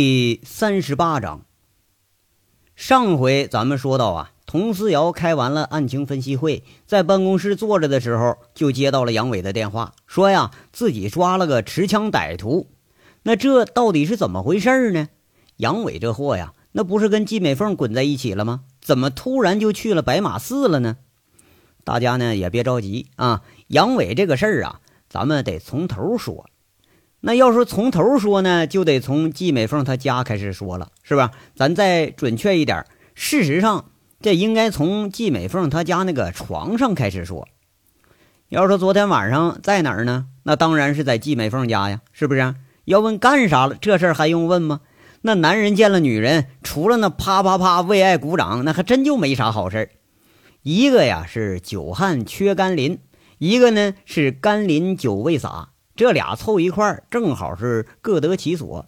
第三十八章。上回咱们说到啊，佟思瑶开完了案情分析会，在办公室坐着的时候，就接到了杨伟的电话，说呀自己抓了个持枪歹徒。那这到底是怎么回事呢？杨伟这货呀，那不是跟季美凤滚在一起了吗？怎么突然就去了白马寺了呢？大家呢也别着急啊，杨伟这个事儿啊，咱们得从头说。那要说从头说呢，就得从季美凤她家开始说了，是吧？咱再准确一点，事实上这应该从季美凤她家那个床上开始说。要说昨天晚上在哪儿呢？那当然是在季美凤家呀，是不是？要问干啥了，这事儿还用问吗？那男人见了女人，除了那啪啪啪为爱鼓掌，那还真就没啥好事一个呀是久旱缺甘霖，一个呢是甘霖酒未洒。这俩凑一块儿，正好是各得其所。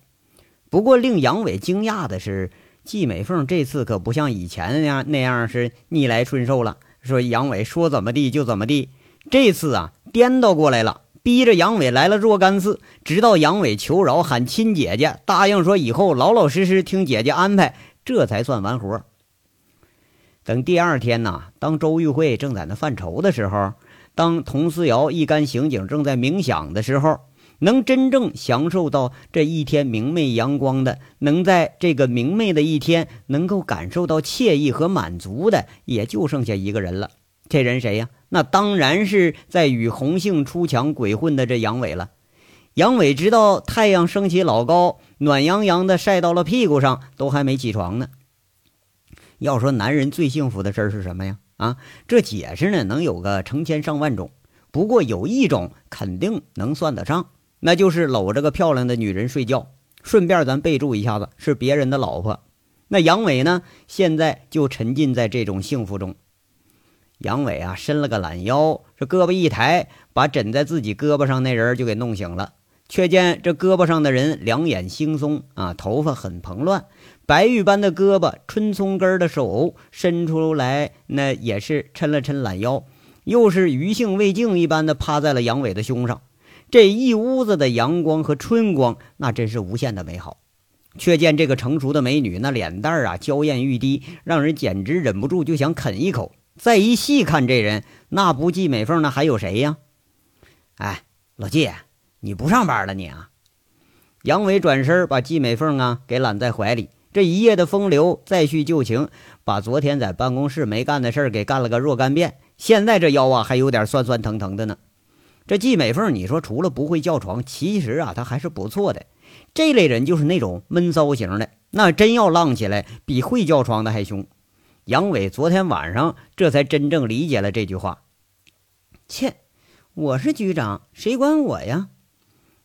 不过令杨伟惊讶的是，季美凤这次可不像以前那样那样是逆来顺受了，说杨伟说怎么地就怎么地。这次啊，颠倒过来了，逼着杨伟来了若干次，直到杨伟求饶，喊亲姐姐，答应说以后老老实实听姐姐安排，这才算完活。等第二天呢，当周玉慧正在那犯愁的时候。当佟思瑶一干刑警正在冥想的时候，能真正享受到这一天明媚阳光的，能在这个明媚的一天能够感受到惬意和满足的，也就剩下一个人了。这人谁呀？那当然是在与红杏出墙鬼混的这杨伟了。杨伟直到太阳升起老高，暖洋洋的晒到了屁股上，都还没起床呢。要说男人最幸福的事儿是什么呀？啊，这解释呢能有个成千上万种，不过有一种肯定能算得上，那就是搂着个漂亮的女人睡觉。顺便咱备注一下子，是别人的老婆。那杨伟呢，现在就沉浸在这种幸福中。杨伟啊，伸了个懒腰，这胳膊一抬，把枕在自己胳膊上那人就给弄醒了。却见这胳膊上的人两眼惺忪啊，头发很蓬乱。白玉般的胳膊，春葱根的手伸出来，那也是抻了抻懒腰，又是余兴未尽一般的趴在了杨伟的胸上。这一屋子的阳光和春光，那真是无限的美好。却见这个成熟的美女，那脸蛋儿啊娇艳欲滴，让人简直忍不住就想啃一口。再一细看这人，那不季美凤，那还有谁呀？哎，老季，你不上班了你啊？杨伟转身把季美凤啊给揽在怀里。这一夜的风流，再续旧情，把昨天在办公室没干的事儿给干了个若干遍。现在这腰啊，还有点酸酸疼疼的呢。这季美凤，你说除了不会叫床，其实啊，她还是不错的。这类人就是那种闷骚型的，那真要浪起来，比会叫床的还凶。杨伟昨天晚上这才真正理解了这句话。切，我是局长，谁管我呀？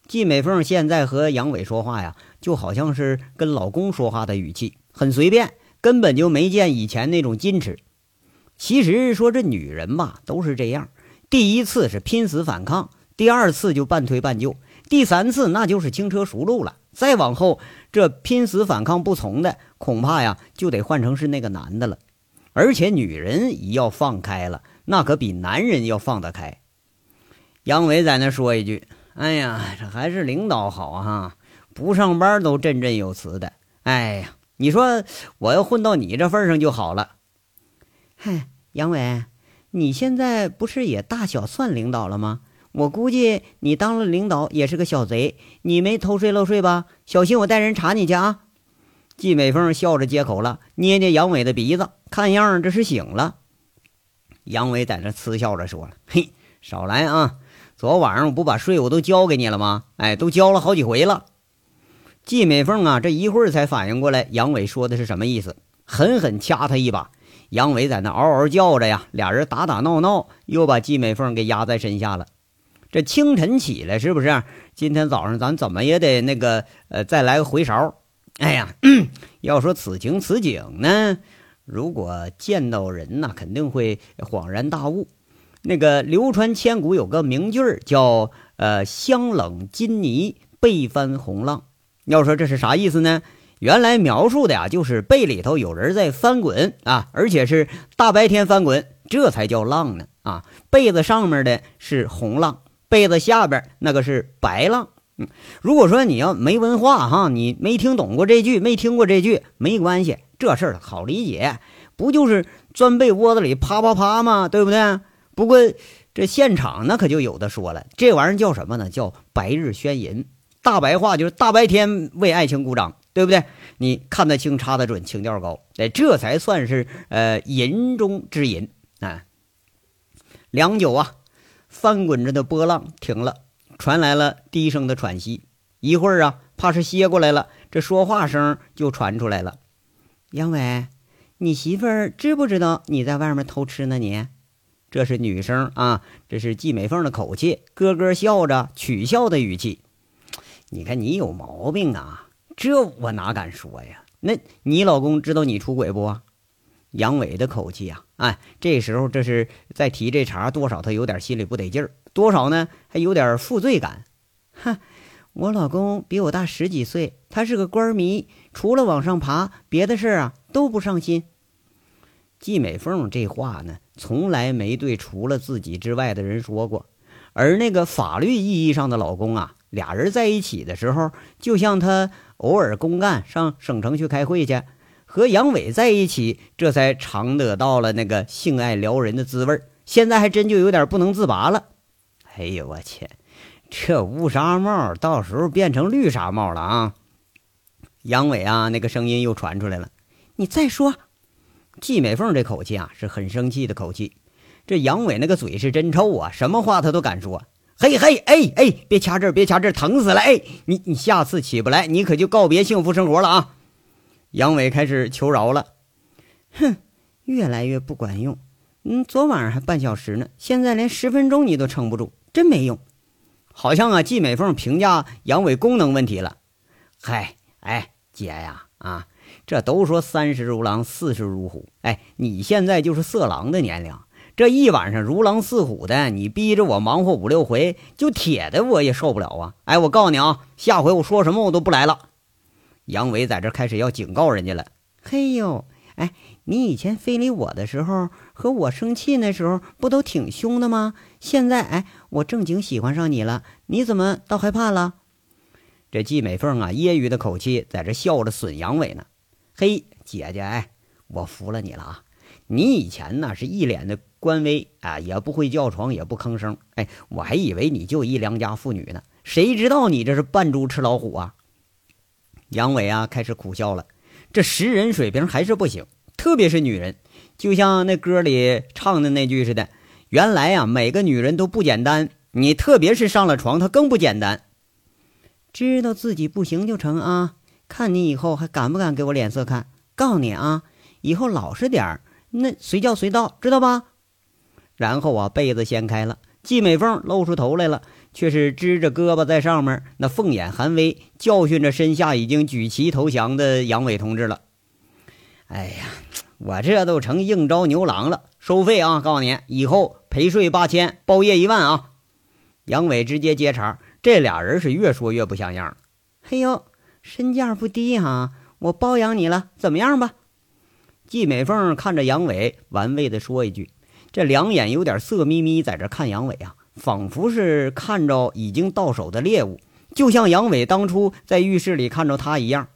季美凤现在和杨伟说话呀。就好像是跟老公说话的语气，很随便，根本就没见以前那种矜持。其实说这女人吧，都是这样，第一次是拼死反抗，第二次就半推半就，第三次那就是轻车熟路了。再往后，这拼死反抗不从的，恐怕呀就得换成是那个男的了。而且女人一要放开了，那可比男人要放得开。杨伟在那说一句：“哎呀，这还是领导好哈。”不上班都振振有词的，哎呀，你说我要混到你这份上就好了。嗨，杨伟，你现在不是也大小算领导了吗？我估计你当了领导也是个小贼，你没偷税漏税吧？小心我带人查你去啊！季美凤笑着接口了，捏捏杨伟的鼻子，看样这是醒了。杨伟在那嗤笑着说了：“嘿，少来啊！昨晚上我不把税我都交给你了吗？哎，都交了好几回了。”季美凤啊，这一会儿才反应过来，杨伟说的是什么意思，狠狠掐他一把。杨伟在那嗷嗷叫着呀，俩人打打闹闹，又把季美凤给压在身下了。这清晨起来是不是？今天早上咱怎么也得那个呃，再来个回勺。哎呀，要说此情此景呢，如果见到人呐，肯定会恍然大悟。那个流传千古有个名句叫呃“香冷金泥，背翻红浪”。要说这是啥意思呢？原来描述的呀，就是被里头有人在翻滚啊，而且是大白天翻滚，这才叫浪呢啊！被子上面的是红浪，被子下边那个是白浪嗯，如果说你要没文化哈，你没听懂过这句，没听过这句，没关系，这事儿好理解，不就是钻被窝子里啪啪啪吗？对不对？不过这现场那可就有的说了，这玩意儿叫什么呢？叫白日宣淫，大白话就是大白天为爱情鼓掌，对不对？你看得清，插得准，情调高，哎，这才算是呃淫中之淫啊。良久啊，翻滚着的波浪停了。传来了低声的喘息，一会儿啊，怕是歇过来了，这说话声就传出来了。杨伟，你媳妇儿知不知道你在外面偷吃呢？你，这是女生啊，这是季美凤的口气，咯咯笑着，取笑的语气。你看你有毛病啊，这我哪敢说呀？那你老公知道你出轨不？杨伟的口气啊，哎，这时候这是在提这茬，多少他有点心里不得劲儿。多少呢？还有点负罪感。哼，我老公比我大十几岁，他是个官迷，除了往上爬，别的事儿啊都不上心。季美凤这话呢，从来没对除了自己之外的人说过。而那个法律意义上的老公啊，俩人在一起的时候，就像他偶尔公干上省城去开会去，和杨伟在一起，这才尝得到了那个性爱撩人的滋味现在还真就有点不能自拔了。哎呦我去，这乌纱帽到时候变成绿纱帽了啊！杨伟啊，那个声音又传出来了。你再说，季美凤这口气啊，是很生气的口气。这杨伟那个嘴是真臭啊，什么话他都敢说。嘿嘿，哎哎，别掐这儿，别掐这儿，疼死了！哎，你你下次起不来，你可就告别幸福生活了啊！杨伟开始求饶了。哼，越来越不管用。嗯，昨晚上还半小时呢，现在连十分钟你都撑不住。真没用，好像啊，季美凤评价杨伟功能问题了。嗨，哎，姐呀，啊，这都说三十如狼，四十如虎。哎，你现在就是色狼的年龄，这一晚上如狼似虎的，你逼着我忙活五六回，就铁的我也受不了啊！哎，我告诉你啊，下回我说什么我都不来了。杨伟在这开始要警告人家了。嘿呦，哎。你以前非礼我的时候，和我生气那时候，不都挺凶的吗？现在，哎，我正经喜欢上你了，你怎么倒害怕了？这季美凤啊，揶揄的口气，在这笑着损杨伟呢。嘿，姐姐，哎，我服了你了啊！你以前呢是一脸的官威啊，也不会叫床，也不吭声。哎，我还以为你就一良家妇女呢，谁知道你这是扮猪吃老虎啊！杨伟啊，开始苦笑了，这识人水平还是不行。特别是女人，就像那歌里唱的那句似的，原来呀，每个女人都不简单。你特别是上了床，她更不简单。知道自己不行就成啊！看你以后还敢不敢给我脸色看？告诉你啊，以后老实点儿，那随叫随到，知道吧？然后啊，被子掀开了，季美凤露出头来了，却是支着胳膊在上面，那凤眼含威，教训着身下已经举旗投降的杨伟同志了。哎呀，我这都成应招牛郎了，收费啊！告诉你，以后陪睡八千，包夜一万啊！杨伟直接接茬，这俩人是越说越不像样。嘿呦，身价不低哈，我包养你了，怎么样吧？季美凤看着杨伟，玩味的说一句，这两眼有点色眯眯，在这看杨伟啊，仿佛是看着已经到手的猎物，就像杨伟当初在浴室里看着他一样。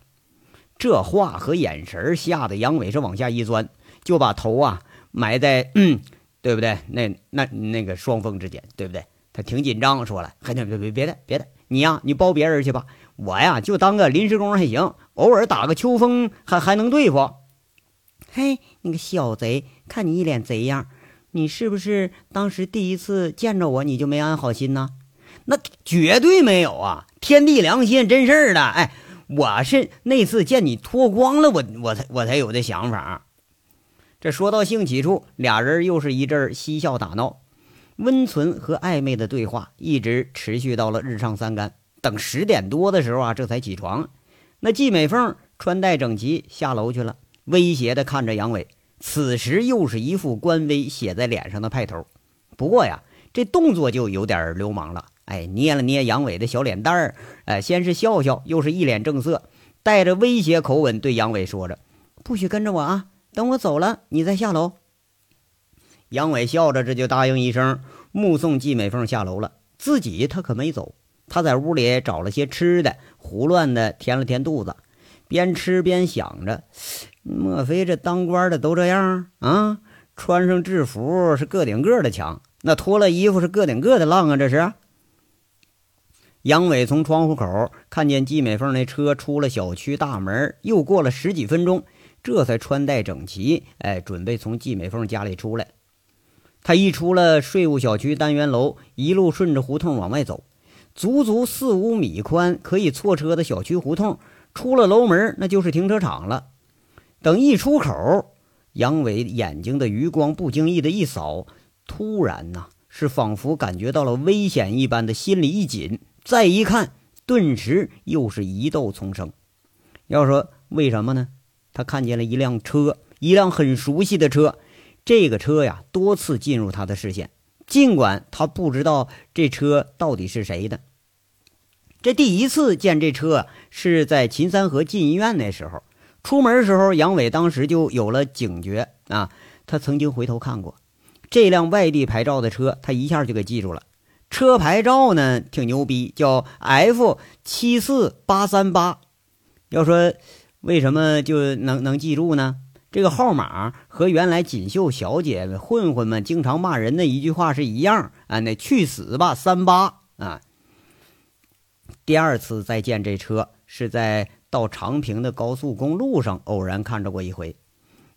这话和眼神吓得杨伟是往下一钻，就把头啊埋在，嗯，对不对？那那那个双峰之间，对不对？他挺紧张，说了，还别别别别的别的，你呀，你包别人去吧，我呀就当个临时工还行，偶尔打个秋风还还能对付。嘿，你个小贼，看你一脸贼样，你是不是当时第一次见着我你就没安好心呢？那绝对没有啊，天地良心，真事儿的，哎。我是那次见你脱光了，我我才我才有的想法。这说到兴起处，俩人又是一阵嬉笑打闹，温存和暧昧的对话一直持续到了日上三竿。等十点多的时候啊，这才起床。那季美凤穿戴整齐下楼去了，威胁的看着杨伟。此时又是一副官威写在脸上的派头，不过呀，这动作就有点流氓了。哎，捏了捏杨伟的小脸蛋儿，哎，先是笑笑，又是一脸正色，带着威胁口吻对杨伟说着：“不许跟着我啊，等我走了，你再下楼。”杨伟笑着，这就答应一声，目送季美凤下楼了。自己他可没走，他在屋里找了些吃的，胡乱的填了填肚子，边吃边想着：莫非这当官的都这样啊？穿上制服是个顶个的强，那脱了衣服是个顶个的浪啊！这是。杨伟从窗户口看见季美凤那车出了小区大门，又过了十几分钟，这才穿戴整齐，哎，准备从季美凤家里出来。他一出了税务小区单元楼，一路顺着胡同往外走。足足四五米宽，可以错车的小区胡同，出了楼门，那就是停车场了。等一出口，杨伟眼睛的余光不经意的一扫，突然呐，是仿佛感觉到了危险一般的心里一紧。再一看，顿时又是疑窦丛生。要说为什么呢？他看见了一辆车，一辆很熟悉的车。这个车呀，多次进入他的视线，尽管他不知道这车到底是谁的。这第一次见这车是在秦三河进医院那时候，出门时候，杨伟当时就有了警觉啊。他曾经回头看过这辆外地牌照的车，他一下就给记住了。车牌照呢挺牛逼，叫 F 七四八三八。要说为什么就能能记住呢？这个号码和原来锦绣小姐混混们经常骂人的一句话是一样啊，那去死吧三八啊。第二次再见这车，是在到长平的高速公路上偶然看着过一回。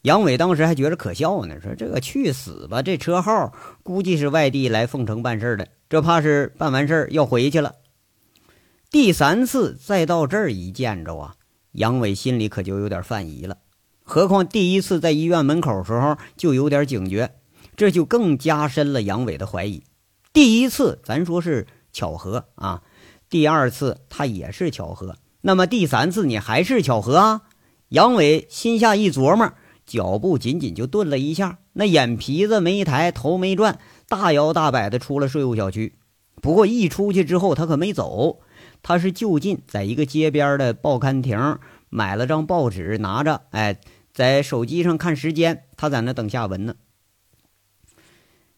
杨伟当时还觉得可笑呢，说这个去死吧，这车号估计是外地来凤城办事的，这怕是办完事儿要回去了。第三次再到这儿一见着啊，杨伟心里可就有点犯疑了。何况第一次在医院门口时候就有点警觉，这就更加深了杨伟的怀疑。第一次咱说是巧合啊。第二次他也是巧合，那么第三次你还是巧合啊？杨伟心下一琢磨，脚步仅仅就顿了一下，那眼皮子没抬，头没转，大摇大摆的出了税务小区。不过一出去之后，他可没走，他是就近在一个街边的报刊亭买了张报纸，拿着，哎，在手机上看时间，他在那等下文呢。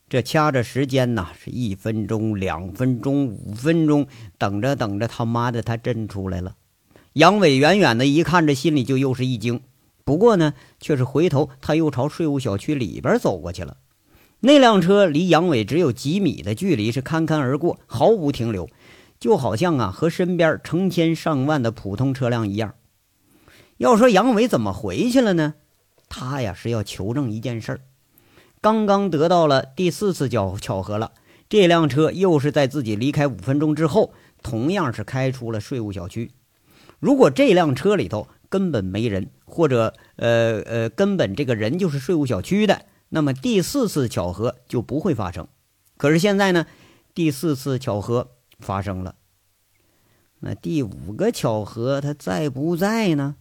这掐着时间呐，是一分钟、两分钟、五分钟，等着等着，他妈的，他真出来了。杨伟远远的一看，这心里就又是一惊。不过呢，却是回头，他又朝税务小区里边走过去了。那辆车离杨伟只有几米的距离，是堪堪而过，毫无停留，就好像啊，和身边成千上万的普通车辆一样。要说杨伟怎么回去了呢？他呀，是要求证一件事儿。刚刚得到了第四次巧巧合了，这辆车又是在自己离开五分钟之后，同样是开出了税务小区。如果这辆车里头根本没人，或者呃呃根本这个人就是税务小区的，那么第四次巧合就不会发生。可是现在呢，第四次巧合发生了，那第五个巧合它在不在呢？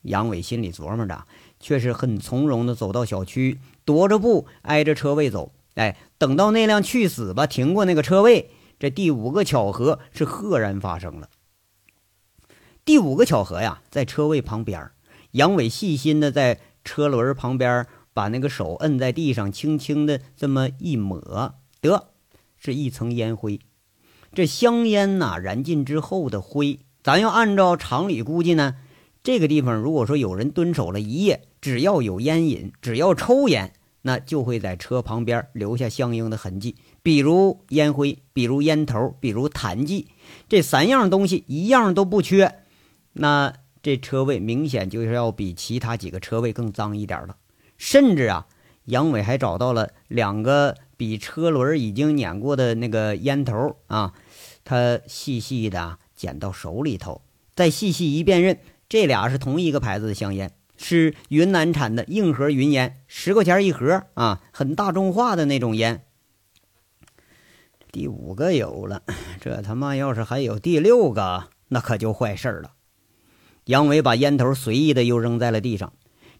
杨伟心里琢磨着。却是很从容地走到小区，踱着步挨着车位走。哎，等到那辆去死吧停过那个车位，这第五个巧合是赫然发生了。第五个巧合呀，在车位旁边，杨伟细心地在车轮旁边把那个手摁在地上，轻轻地这么一抹，得是一层烟灰。这香烟呐燃尽之后的灰，咱要按照常理估计呢，这个地方如果说有人蹲守了一夜。只要有烟瘾，只要抽烟，那就会在车旁边留下相应的痕迹，比如烟灰，比如烟头，比如痰迹，这三样东西一样都不缺。那这车位明显就是要比其他几个车位更脏一点了。甚至啊，杨伟还找到了两个比车轮已经碾过的那个烟头啊，他细细的捡到手里头，再细细一辨认，这俩是同一个牌子的香烟。是云南产的硬核云烟，十块钱一盒啊，很大众化的那种烟。第五个有了，这他妈要是还有第六个，那可就坏事了。杨伟把烟头随意的又扔在了地上。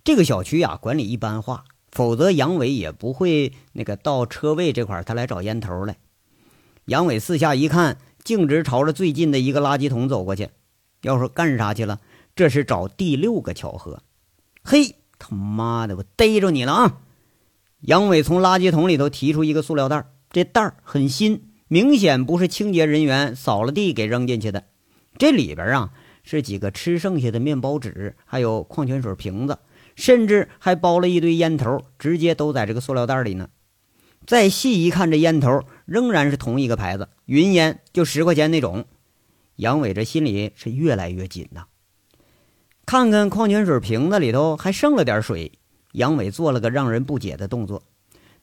这个小区啊，管理一般化，否则杨伟也不会那个到车位这块他来找烟头来。杨伟四下一看，径直朝着最近的一个垃圾桶走过去。要说干啥去了？这是找第六个巧合。嘿，他妈的，我逮着你了啊！杨伟从垃圾桶里头提出一个塑料袋，这袋很新，明显不是清洁人员扫了地给扔进去的。这里边啊是几个吃剩下的面包纸，还有矿泉水瓶子，甚至还包了一堆烟头，直接都在这个塑料袋里呢。再细一看，这烟头仍然是同一个牌子，云烟，就十块钱那种。杨伟这心里是越来越紧呐。看看矿泉水瓶子里头还剩了点水，杨伟做了个让人不解的动作。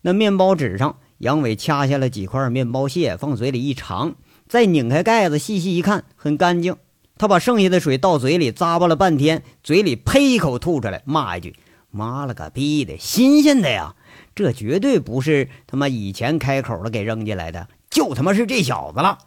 那面包纸上，杨伟掐下了几块面包屑，放嘴里一尝，再拧开盖子，细细一看，很干净。他把剩下的水倒嘴里咂巴了半天，嘴里呸一口吐出来，骂一句：“妈了个逼的，新鲜的呀！”这绝对不是他妈以前开口了给扔进来的，就他妈是这小子了。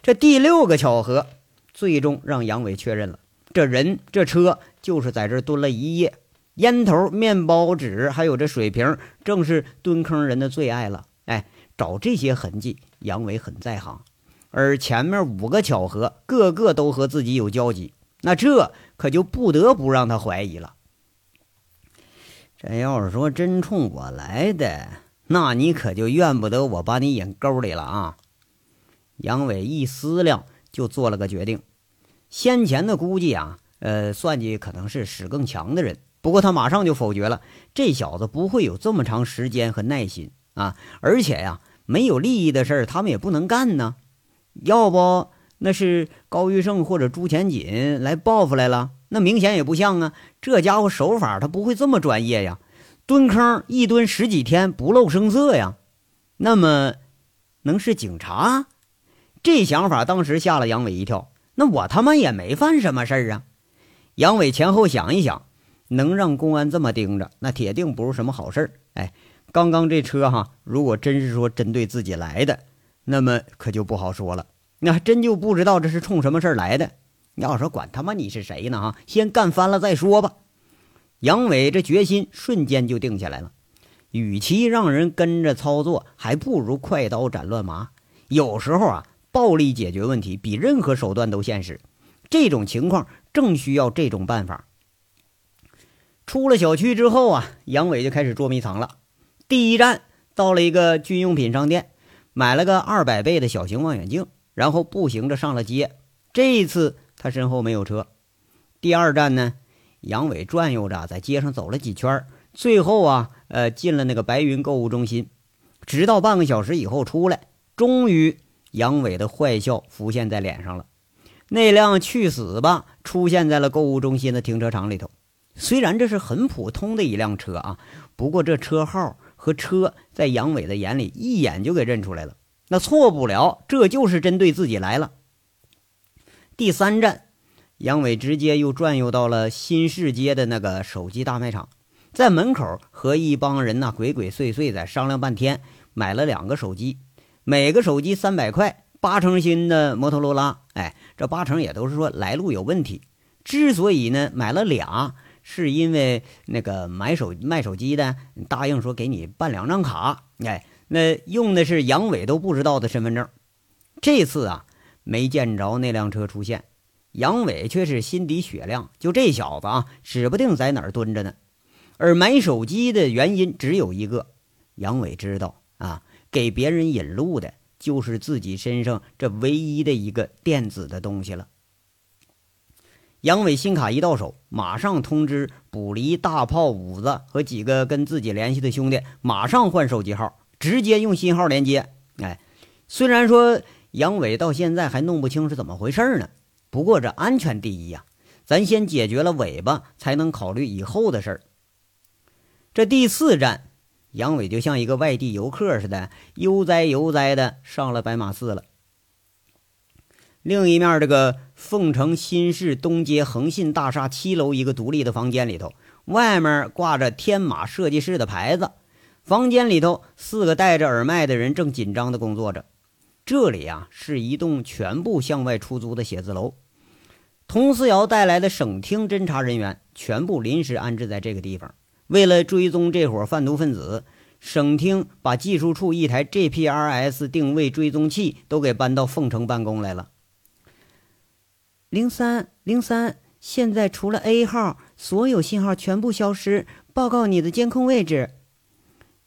这第六个巧合，最终让杨伟确认了，这人这车就是在这蹲了一夜。烟头、面包纸，还有这水瓶，正是蹲坑人的最爱了。哎，找这些痕迹，杨伟很在行。而前面五个巧合，个个都和自己有交集，那这可就不得不让他怀疑了。这要是说真冲我来的，那你可就怨不得我把你引沟里了啊！杨伟一思量，就做了个决定。先前的估计啊，呃，算计可能是使更强的人，不过他马上就否决了。这小子不会有这么长时间和耐心啊！而且呀，没有利益的事儿，他们也不能干呢。要不那是高玉胜或者朱前锦来报复来了？那明显也不像啊！这家伙手法他不会这么专业呀，蹲坑一蹲十几天不露声色呀。那么，能是警察？这想法当时吓了杨伟一跳。那我他妈也没犯什么事儿啊！杨伟前后想一想，能让公安这么盯着，那铁定不是什么好事儿。哎，刚刚这车哈，如果真是说针对自己来的，那么可就不好说了。那还真就不知道这是冲什么事儿来的。你要说管他妈你是谁呢？哈，先干翻了再说吧。杨伟这决心瞬间就定下来了。与其让人跟着操作，还不如快刀斩乱麻。有时候啊，暴力解决问题比任何手段都现实。这种情况正需要这种办法。出了小区之后啊，杨伟就开始捉迷藏了。第一站到了一个军用品商店，买了个二百倍的小型望远镜，然后步行着上了街。这一次。他身后没有车。第二站呢，杨伟转悠着在街上走了几圈，最后啊，呃，进了那个白云购物中心。直到半个小时以后出来，终于杨伟的坏笑浮现在脸上了。那辆去死吧出现在了购物中心的停车场里头。虽然这是很普通的一辆车啊，不过这车号和车在杨伟的眼里一眼就给认出来了。那错不了，这就是针对自己来了。第三站，杨伟直接又转悠到了新市街的那个手机大卖场，在门口和一帮人呐鬼鬼祟祟在商量半天，买了两个手机，每个手机三百块，八成新的摩托罗拉。哎，这八成也都是说来路有问题。之所以呢买了俩，是因为那个买手卖手机的答应说给你办两张卡，哎，那用的是杨伟都不知道的身份证。这次啊。没见着那辆车出现，杨伟却是心底雪亮。就这小子啊，指不定在哪儿蹲着呢。而买手机的原因只有一个，杨伟知道啊，给别人引路的就是自己身上这唯一的一个电子的东西了。杨伟新卡一到手，马上通知卜离、大炮、五子和几个跟自己联系的兄弟，马上换手机号，直接用新号连接。哎，虽然说。杨伟到现在还弄不清是怎么回事呢。不过这安全第一呀，咱先解决了尾巴，才能考虑以后的事儿。这第四站，杨伟就像一个外地游客似的，悠哉悠哉的上了白马寺了。另一面，这个凤城新市东街恒信大厦七楼一个独立的房间里头，外面挂着天马设计师的牌子。房间里头，四个戴着耳麦的人正紧张的工作着。这里啊是一栋全部向外出租的写字楼，佟思瑶带来的省厅侦查人员全部临时安置在这个地方。为了追踪这伙贩毒分子，省厅把技术处一台 GPRS 定位追踪器都给搬到凤城办公来了。零三零三，现在除了 A 号，所有信号全部消失。报告你的监控位置。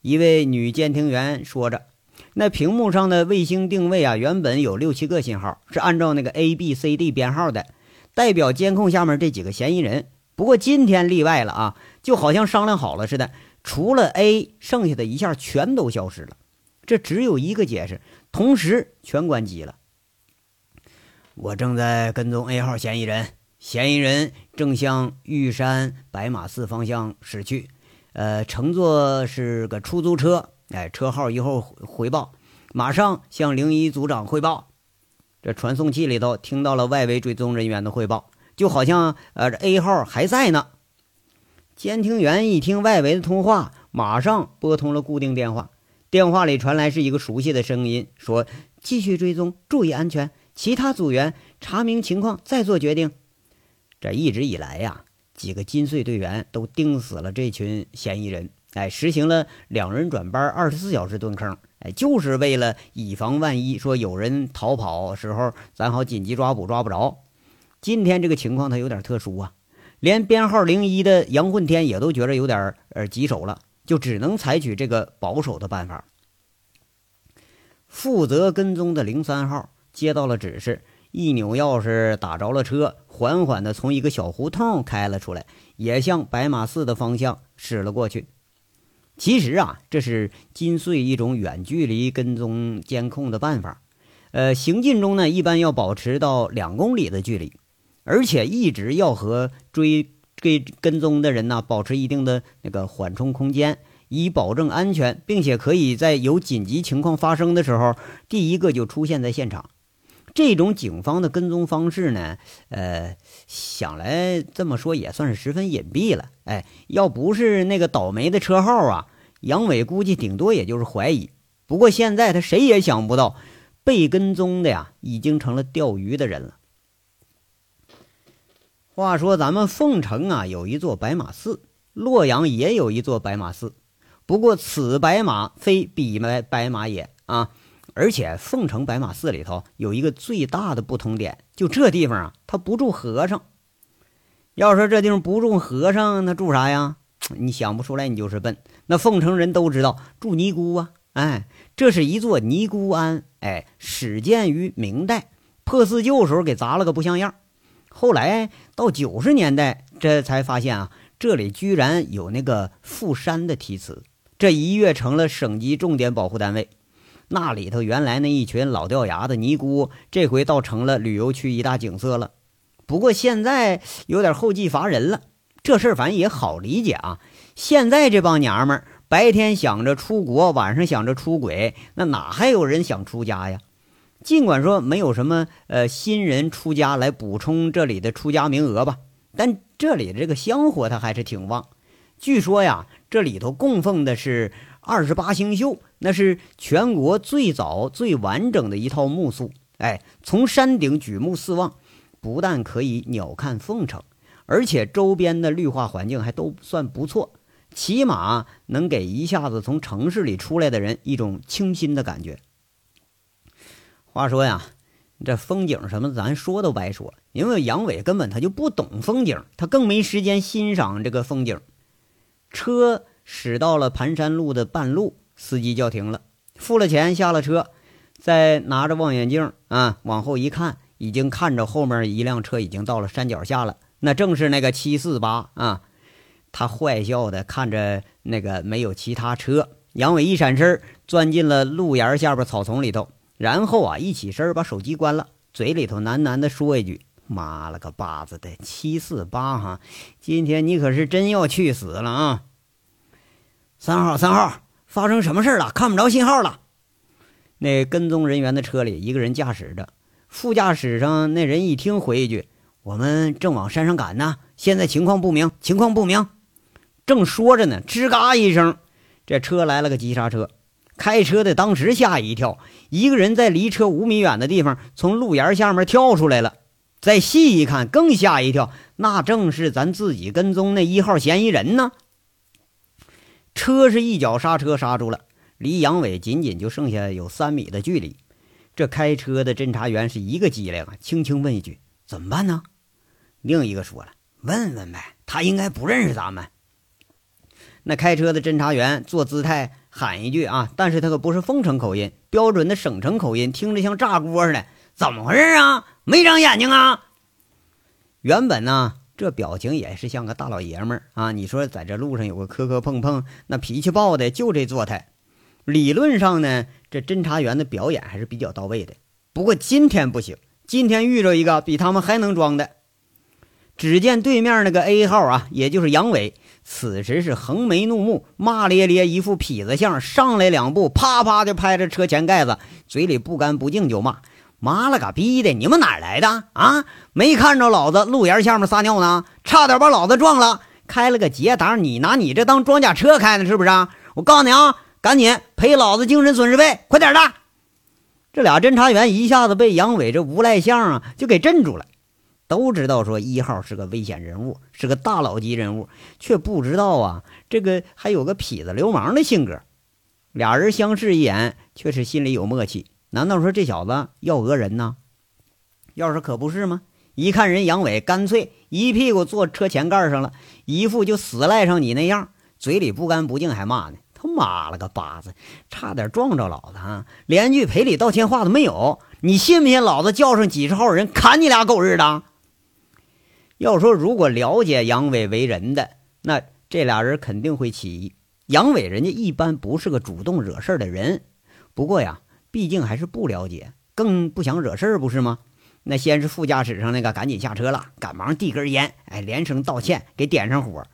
一位女监听员说着。那屏幕上的卫星定位啊，原本有六七个信号，是按照那个 A、B、C、D 编号的，代表监控下面这几个嫌疑人。不过今天例外了啊，就好像商量好了似的，除了 A，剩下的一下全都消失了。这只有一个解释，同时全关机了。我正在跟踪 A 号嫌疑人，嫌疑人正向玉山白马寺方向驶去，呃，乘坐是个出租车。哎，车号一会儿回报，马上向零一组长汇报。这传送器里头听到了外围追踪人员的汇报，就好像呃这 A 号还在呢。监听员一听外围的通话，马上拨通了固定电话。电话里传来是一个熟悉的声音，说：“继续追踪，注意安全。其他组员查明情况再做决定。”这一直以来呀，几个金穗队员都盯死了这群嫌疑人。哎，实行了两人转班，二十四小时蹲坑，哎，就是为了以防万一，说有人逃跑时候，咱好紧急抓捕，抓不着。今天这个情况它有点特殊啊，连编号零一的杨混天也都觉得有点呃棘手了，就只能采取这个保守的办法。负责跟踪的零三号接到了指示，一扭钥匙打着了车，缓缓地从一个小胡同开了出来，也向白马寺的方向驶了过去。其实啊，这是金穗一种远距离跟踪监控的办法。呃，行进中呢，一般要保持到两公里的距离，而且一直要和追追跟踪的人呢保持一定的那个缓冲空间，以保证安全，并且可以在有紧急情况发生的时候，第一个就出现在现场。这种警方的跟踪方式呢，呃，想来这么说也算是十分隐蔽了。哎，要不是那个倒霉的车号啊，杨伟估计顶多也就是怀疑。不过现在他谁也想不到，被跟踪的呀，已经成了钓鱼的人了。话说咱们凤城啊，有一座白马寺，洛阳也有一座白马寺，不过此白马非彼白白马也啊。而且凤城白马寺里头有一个最大的不同点，就这地方啊，它不住和尚。要说这地方不住和尚，那住啥呀？你想不出来，你就是笨。那凤城人都知道住尼姑啊，哎，这是一座尼姑庵，哎，始建于明代，破四旧时候给砸了个不像样。后来到九十年代，这才发现啊，这里居然有那个富山的题词，这一跃成了省级重点保护单位。那里头原来那一群老掉牙的尼姑，这回倒成了旅游区一大景色了。不过现在有点后继乏人了，这事儿反正也好理解啊。现在这帮娘们儿白天想着出国，晚上想着出轨，那哪还有人想出家呀？尽管说没有什么呃新人出家来补充这里的出家名额吧，但这里的这个香火它还是挺旺。据说呀，这里头供奉的是。二十八星宿，那是全国最早最完整的一套木塑。哎，从山顶举目四望，不但可以鸟瞰凤城，而且周边的绿化环境还都算不错，起码能给一下子从城市里出来的人一种清新的感觉。话说呀，这风景什么，咱说都白说，因为杨伟根本他就不懂风景，他更没时间欣赏这个风景。车。驶到了盘山路的半路，司机叫停了，付了钱，下了车，再拿着望远镜啊往后一看，已经看着后面一辆车已经到了山脚下了，那正是那个七四八啊。他坏笑的看着那个没有其他车，杨伟一闪身，钻进了路沿下边草丛里头，然后啊一起身把手机关了，嘴里头喃喃的说一句：“妈了个巴子的七四八哈，今天你可是真要去死了啊！”三号，三号，发生什么事了？看不着信号了。那跟踪人员的车里，一个人驾驶着，副驾驶上那人一听，回一句：“我们正往山上赶呢，现在情况不明，情况不明。”正说着呢，吱嘎一声，这车来了个急刹车。开车的当时吓一跳，一个人在离车五米远的地方从路沿下面跳出来了。再细一看，更吓一跳，那正是咱自己跟踪那一号嫌疑人呢。车是一脚刹车刹住了，离杨伟仅仅就剩下有三米的距离。这开车的侦查员是一个机灵啊，轻轻问一句：“怎么办呢？”另一个说了：“问问呗，他应该不认识咱们。”那开车的侦查员做姿态喊一句啊，但是他可不是凤城口音，标准的省城口音，听着像炸锅似的。怎么回事啊？没长眼睛啊？原本呢，这表情也是像个大老爷们儿啊。你说在这路上有个磕磕碰碰，那脾气暴的就这作态。理论上呢，这侦查员的表演还是比较到位的。不过今天不行，今天遇着一个比他们还能装的。只见对面那个 A 号啊，也就是杨伟，此时是横眉怒目，骂咧咧，一副痞子相，上来两步，啪啪的拍着车前盖子，嘴里不干不净就骂：“妈了个逼的，你们哪来的啊？没看着老子路沿下面撒尿呢，差点把老子撞了，开了个捷达，你拿你这当装甲车开呢是不是？啊我告诉你啊，赶紧赔老子精神损失费，快点的！”这俩侦查员一下子被杨伟这无赖相啊就给镇住了。都知道说一号是个危险人物，是个大佬级人物，却不知道啊，这个还有个痞子流氓的性格。俩人相视一眼，却是心里有默契。难道说这小子要讹人呢？要是可不是吗？一看人杨伟，干脆一屁股坐车前盖上了，一副就死赖上你那样，嘴里不干不净还骂呢。他妈了个巴子，差点撞着老子啊！连句赔礼道歉话都没有，你信不信老子叫上几十号人砍你俩狗日的？要说，如果了解杨伟为人的，那这俩人肯定会起疑。杨伟人家一般不是个主动惹事儿的人，不过呀，毕竟还是不了解，更不想惹事儿，不是吗？那先是副驾驶上那个赶紧下车了，赶忙递根烟，哎，连声道歉，给点上火。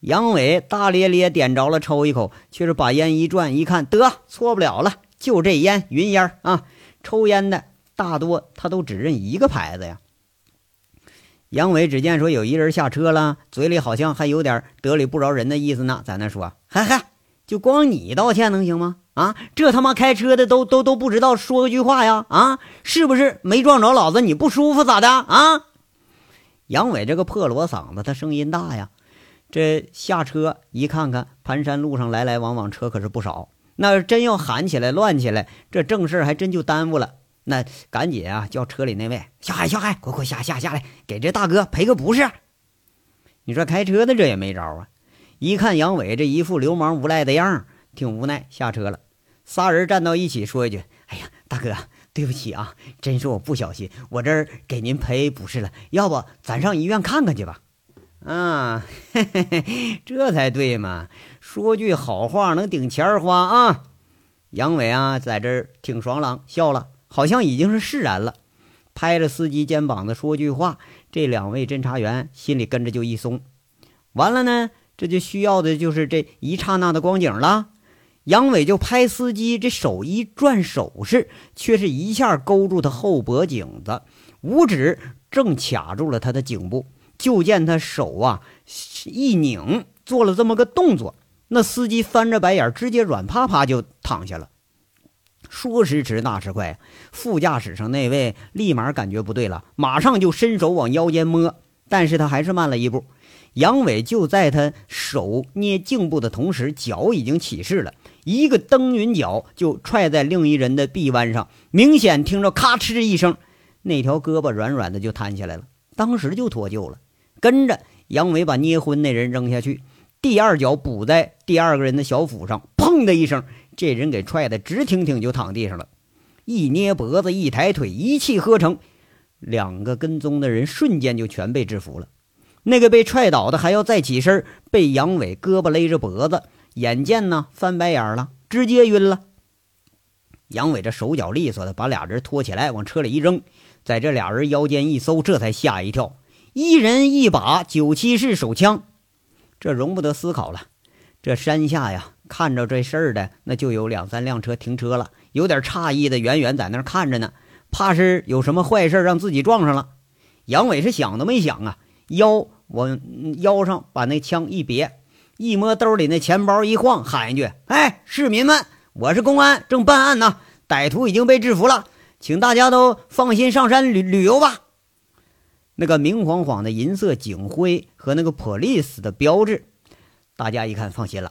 杨伟大咧咧点着了，抽一口，却是把烟一转，一看得错不了了，就这烟云烟啊，抽烟的大多他都只认一个牌子呀。杨伟只见说有一人下车了，嘴里好像还有点得理不饶人的意思呢，在那说：“嗨嗨，就光你道歉能行吗？啊，这他妈开车的都都都不知道说句话呀？啊，是不是没撞着老子你不舒服咋的？啊？”杨伟这个破锣嗓子，他声音大呀。这下车一看看，盘山路上来来往往车可是不少，那真要喊起来乱起来，这正事还真就耽误了。那赶紧啊，叫车里那位小海，小海，快快下下下来，给这大哥赔个不是。你说开车的这也没招啊！一看杨伟这一副流氓无赖的样，挺无奈，下车了。仨人站到一起说一句：“哎呀，大哥，对不起啊，真是我不小心，我这儿给您赔不是了。要不咱上医院看看去吧？”啊，嘿嘿嘿，这才对嘛！说句好话能顶钱花啊！杨伟啊，在这儿挺爽朗，笑了。好像已经是释然了，拍着司机肩膀子说句话，这两位侦查员心里跟着就一松。完了呢，这就需要的就是这一刹那的光景了。杨伟就拍司机，这手一转手势，却是一下勾住他后脖颈子，五指正卡住了他的颈部。就见他手啊一拧，做了这么个动作，那司机翻着白眼，直接软趴趴就躺下了。说时迟，那时快，副驾驶上那位立马感觉不对了，马上就伸手往腰间摸，但是他还是慢了一步。杨伟就在他手捏颈部的同时，脚已经起势了，一个蹬云脚就踹在另一人的臂弯上，明显听着咔哧一声，那条胳膊软软的就瘫下来了，当时就脱臼了。跟着杨伟把捏昏那人扔下去，第二脚补在第二个人的小腹上，砰的一声。这人给踹得直挺挺就躺地上了，一捏脖子，一抬腿，一气呵成，两个跟踪的人瞬间就全被制服了。那个被踹倒的还要再起身，被杨伟胳膊勒着脖子，眼见呢翻白眼了，直接晕了。杨伟这手脚利索的把俩人拖起来往车里一扔，在这俩人腰间一搜，这才吓一跳，一人一把九七式手枪，这容不得思考了。这山下呀。看着这事儿的，那就有两三辆车停车了，有点诧异的，远远在那儿看着呢，怕是有什么坏事让自己撞上了。杨伟是想都没想啊，腰往腰上把那枪一别，一摸兜里那钱包一晃，喊一句：“哎，市民们，我是公安，正办案呢，歹徒已经被制服了，请大家都放心上山旅旅游吧。”那个明晃晃的银色警徽和那个 police 的标志，大家一看放心了。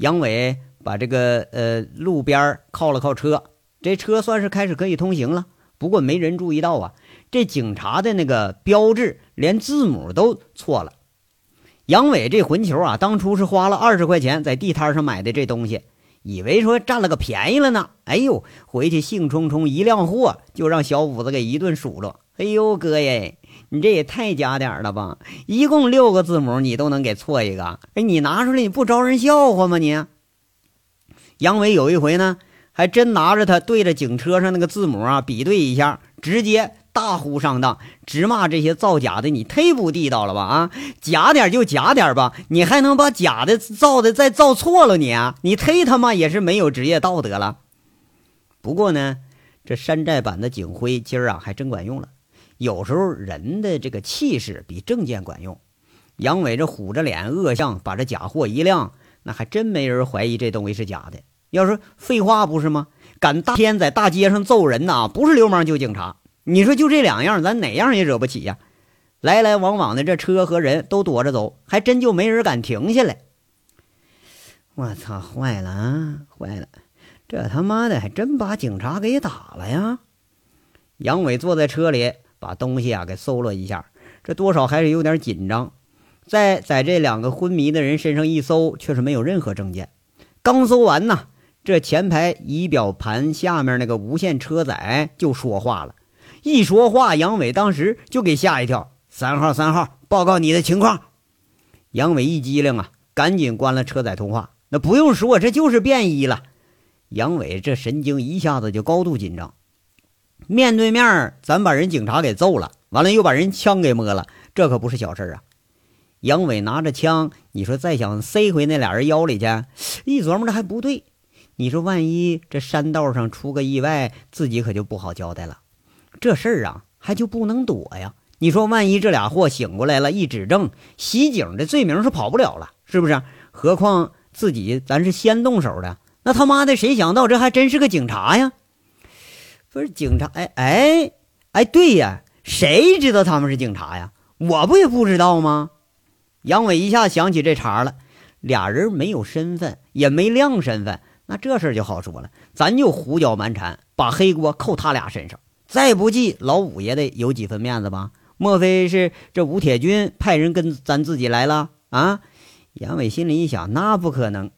杨伟把这个呃路边靠了靠车，这车算是开始可以通行了。不过没人注意到啊，这警察的那个标志连字母都错了。杨伟这混球啊，当初是花了二十块钱在地摊上买的这东西，以为说占了个便宜了呢。哎呦，回去兴冲冲一辆货，就让小五子给一顿数落。哎呦，哥耶，你这也太假点了吧！一共六个字母，你都能给错一个？哎，你拿出来你不招人笑话吗？你杨伟有一回呢，还真拿着它对着警车上那个字母啊比对一下，直接大呼上当，直骂这些造假的你忒不地道了吧？啊，假点就假点吧，你还能把假的造的再造错了你啊？你忒他妈也是没有职业道德了。不过呢，这山寨版的警徽今儿啊还真管用了。有时候人的这个气势比证件管用。杨伟这虎着脸恶相，把这假货一亮，那还真没人怀疑这东西是假的。要说废话不是吗？敢大天在大街上揍人呐，不是流氓就警察。你说就这两样，咱哪样也惹不起呀？来来往往的这车和人都躲着走，还真就没人敢停下来。我操，坏了啊，坏了！这他妈的还真把警察给打了呀！杨伟坐在车里。把东西啊给搜了一下，这多少还是有点紧张。在在这两个昏迷的人身上一搜，却是没有任何证件。刚搜完呢，这前排仪表盘下面那个无线车载就说话了。一说话，杨伟当时就给吓一跳：“三号，三号，报告你的情况。”杨伟一激灵啊，赶紧关了车载通话。那不用说，这就是便衣了。杨伟这神经一下子就高度紧张。面对面，咱把人警察给揍了，完了又把人枪给摸了，这可不是小事啊！杨伟拿着枪，你说再想塞回那俩人腰里去，一琢磨着还不对。你说万一这山道上出个意外，自己可就不好交代了。这事儿啊，还就不能躲呀？你说万一这俩货醒过来了，一指证，袭警的罪名是跑不了了，是不是？何况自己咱是先动手的，那他妈的谁想到这还真是个警察呀？不是警察，哎哎哎，对呀，谁知道他们是警察呀？我不也不知道吗？杨伟一下想起这茬了，俩人没有身份，也没亮身份，那这事就好说了，咱就胡搅蛮缠，把黑锅扣他俩身上。再不济，老五也得有几分面子吧？莫非是这吴铁军派人跟咱自己来了啊？杨伟心里一想，那不可能。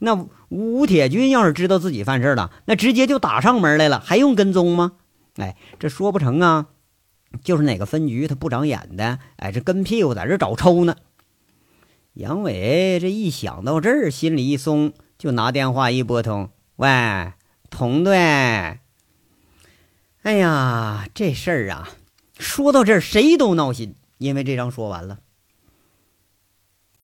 那吴铁军要是知道自己犯事了，那直接就打上门来了，还用跟踪吗？哎，这说不成啊，就是哪个分局他不长眼的，哎，这跟屁股在这找抽呢。杨伟这一想到这儿，心里一松，就拿电话一拨通，喂，童队，哎呀，这事儿啊，说到这儿谁都闹心，因为这章说完了。